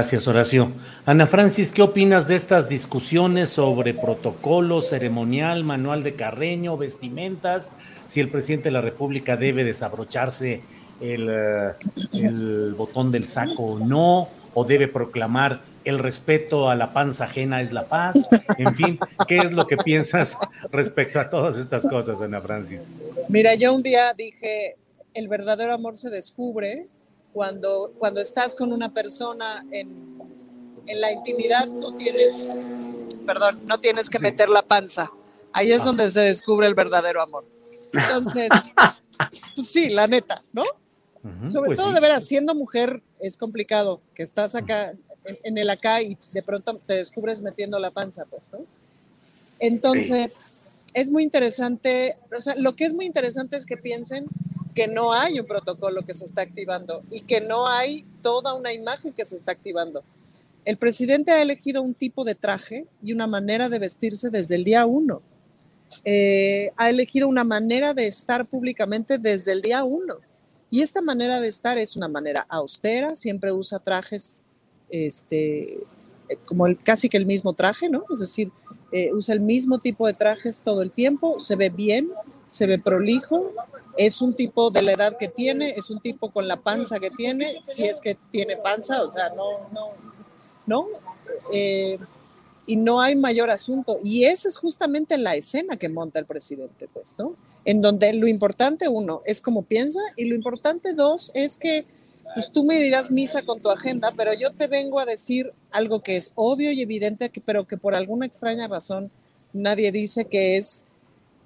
Gracias, Horacio. Ana Francis, ¿qué opinas de estas discusiones sobre protocolo ceremonial, manual de Carreño, vestimentas? Si el presidente de la República debe desabrocharse el, eh, el botón del saco o no, o debe proclamar el respeto a la panza ajena es la paz. En fin, ¿qué es lo que piensas respecto a todas estas cosas, Ana Francis? Mira, yo un día dije, el verdadero amor se descubre cuando, cuando estás con una persona en, en la intimidad, no tienes, perdón, no tienes que meter la panza. Ahí es donde se descubre el verdadero amor. Entonces, pues sí, la neta, ¿no? Sobre pues todo, sí. de veras, siendo mujer es complicado, que estás acá, en, en el acá y de pronto te descubres metiendo la panza, pues, ¿no? Entonces, es muy interesante, o sea, lo que es muy interesante es que piensen que no hay un protocolo que se está activando y que no hay toda una imagen que se está activando. El presidente ha elegido un tipo de traje y una manera de vestirse desde el día uno. Eh, ha elegido una manera de estar públicamente desde el día uno. Y esta manera de estar es una manera austera, siempre usa trajes, este, eh, como el, casi que el mismo traje, ¿no? Es decir, eh, usa el mismo tipo de trajes todo el tiempo, se ve bien, se ve prolijo, es un tipo de la edad que tiene, es un tipo con la panza que tiene, si es que tiene panza, o sea, no, no, no. Eh, y no hay mayor asunto. Y esa es justamente la escena que monta el presidente, pues, ¿no? En donde lo importante, uno, es cómo piensa, y lo importante, dos, es que pues tú me dirás misa con tu agenda, pero yo te vengo a decir algo que es obvio y evidente, pero que por alguna extraña razón nadie dice que es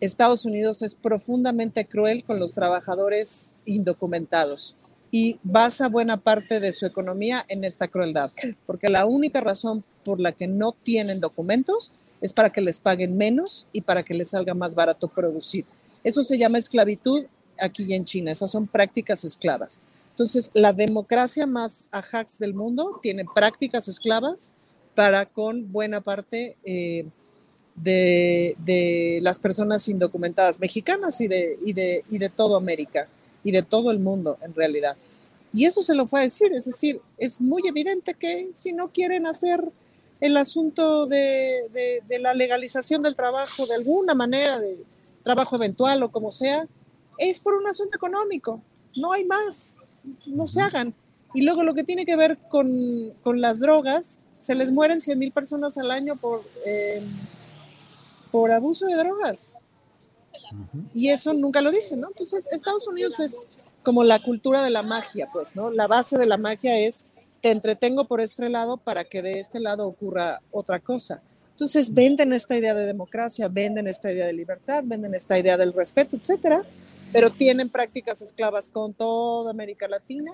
Estados Unidos es profundamente cruel con los trabajadores indocumentados y basa buena parte de su economía en esta crueldad, porque la única razón por la que no tienen documentos es para que les paguen menos y para que les salga más barato producir. Eso se llama esclavitud aquí en China, esas son prácticas esclavas. Entonces, la democracia más ajax del mundo tiene prácticas esclavas para con buena parte eh, de, de, las personas indocumentadas mexicanas y de, y, de, y de todo América y de todo el mundo en realidad. Y eso se lo fue a decir, es decir, es muy evidente que si no quieren hacer el asunto de, de, la legalización del trabajo de alguna manera, de trabajo eventual o como sea, es por un asunto económico, no hay más, no se hagan. Y luego lo que tiene que ver con, con las drogas, se les mueren 100 mil personas al año por, eh, por abuso de drogas. Y eso nunca lo dicen, ¿no? Entonces, Estados Unidos es como la cultura de la magia, pues, ¿no? La base de la magia es, te entretengo por este lado para que de este lado ocurra otra cosa. Entonces, venden esta idea de democracia, venden esta idea de libertad, venden esta idea del respeto, etcétera, pero tienen prácticas esclavas con toda América Latina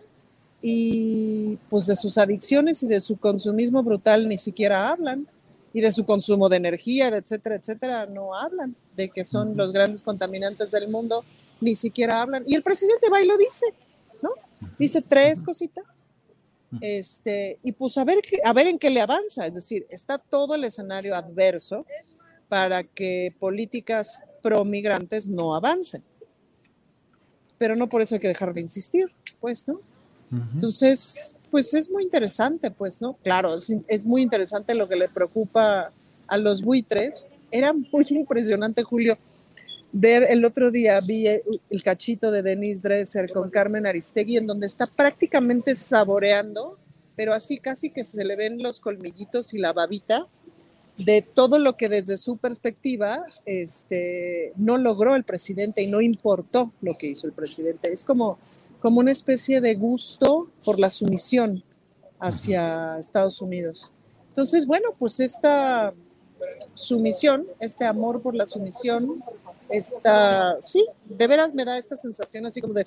y pues de sus adicciones y de su consumismo brutal ni siquiera hablan y de su consumo de energía, etcétera, etcétera, no hablan, de que son los grandes contaminantes del mundo, ni siquiera hablan. Y el presidente va y lo dice, ¿no? Dice tres cositas. Este, y pues a ver, a ver en qué le avanza, es decir, está todo el escenario adverso para que políticas pro migrantes no avancen. Pero no por eso hay que dejar de insistir, pues, ¿no? Entonces, pues es muy interesante, pues, ¿no? Claro, es, muy interesante lo que le preocupa a los buitres. Era muy impresionante, Julio, ver el otro día, vi el cachito de Denise Dresser con Carmen Aristegui, en donde está prácticamente saboreando, pero así casi que se le ven los colmillitos y la babita de todo lo que desde su perspectiva este, no logró el presidente y no importó lo que hizo el presidente. Es como como una especie de gusto por la sumisión hacia Estados Unidos. Entonces, bueno, pues esta sumisión, este amor por la sumisión, esta, sí, de veras me da esta sensación así como de,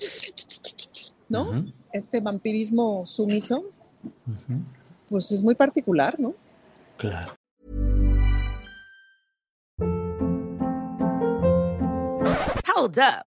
¿no? Este vampirismo sumiso, pues es muy particular, ¿no? Claro. Hold up.